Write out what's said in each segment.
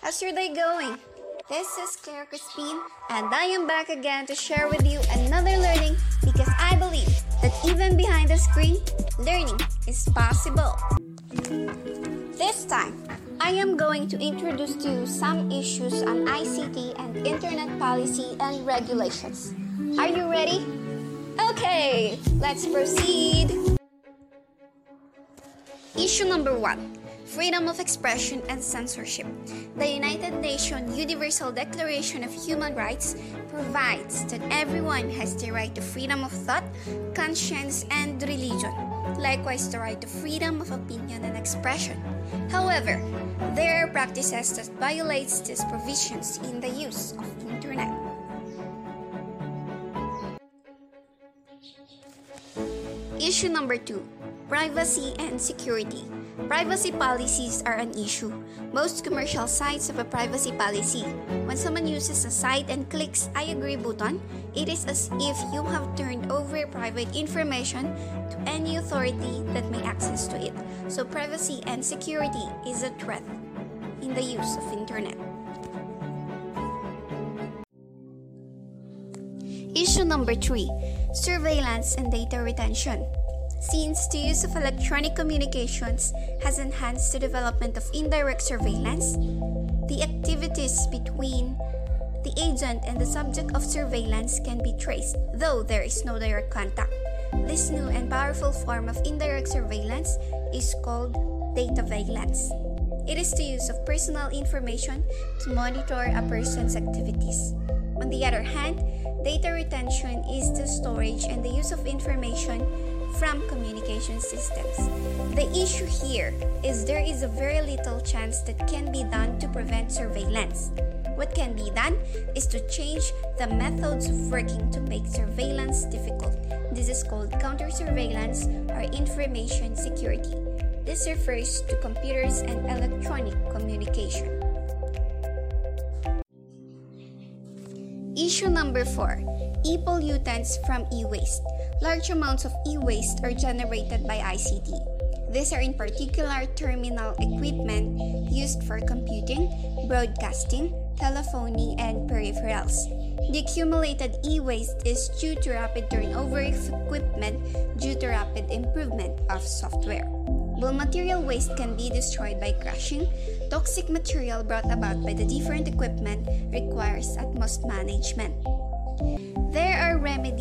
How's your day going? This is Claire Crispin, and I am back again to share with you another learning because I believe that even behind the screen, learning is possible. This time, I am going to introduce to you some issues on ICT and Internet policy and regulations. Are you ready? Okay, let's proceed. Issue number one freedom of expression and censorship. The United Nations Universal Declaration of Human Rights provides that everyone has the right to freedom of thought, conscience, and religion. Likewise, the right to freedom of opinion and expression. However, there are practices that violates these provisions in the use of internet. Issue number 2 Privacy and Security. Privacy policies are an issue. Most commercial sites have a privacy policy. When someone uses a site and clicks I agree button, it is as if you have turned over private information to any authority that may access to it. So privacy and security is a threat in the use of internet. Issue number 3 Surveillance and Data Retention. Since the use of electronic communications has enhanced the development of indirect surveillance, the activities between the agent and the subject of surveillance can be traced, though there is no direct contact. This new and powerful form of indirect surveillance is called data surveillance. It is the use of personal information to monitor a person's activities. On the other hand, data retention is the storage and the use of information from communication systems. The issue here is there is a very little chance that can be done to prevent surveillance. What can be done is to change the methods of working to make surveillance difficult. This is called counter surveillance or information security. This refers to computers and electronic communication. Issue number 4 E pollutants from e waste. Large amounts of e waste are generated by ICT. These are in particular terminal equipment used for computing, broadcasting, telephony, and peripherals. The accumulated e waste is due to rapid turnover of equipment due to rapid improvement of software. While material waste can be destroyed by crushing, toxic material brought about by the different equipment requires utmost management. There are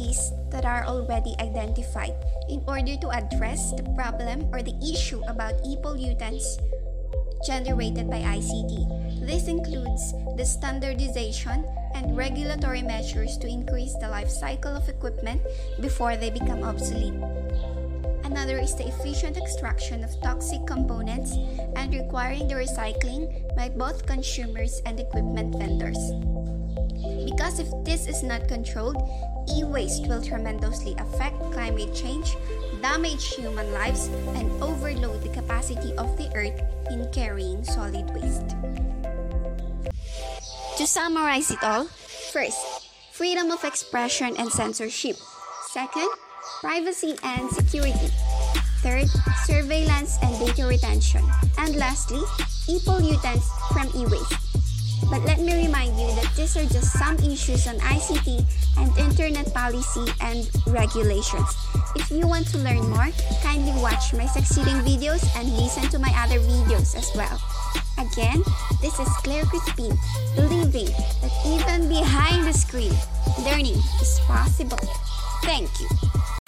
remedies that are already identified in order to address the problem or the issue about e-pollutants generated by ICT. This includes the standardization and regulatory measures to increase the life cycle of equipment before they become obsolete. Another is the efficient extraction of toxic components and requiring the recycling by both consumers and equipment vendors. Because if this is not controlled, e waste will tremendously affect climate change, damage human lives, and overload the capacity of the earth in carrying solid waste. To summarize it all, first, freedom of expression and censorship. Second, privacy and security. Third, surveillance and data retention. And lastly, e-pollutants from e-waste. But let me remind you that these are just some issues on ICT and internet policy and regulations. If you want to learn more, kindly watch my succeeding videos and listen to my other videos as well. Again, this is Claire Crispin, believing that even behind the screen, learning is possible. Thank you.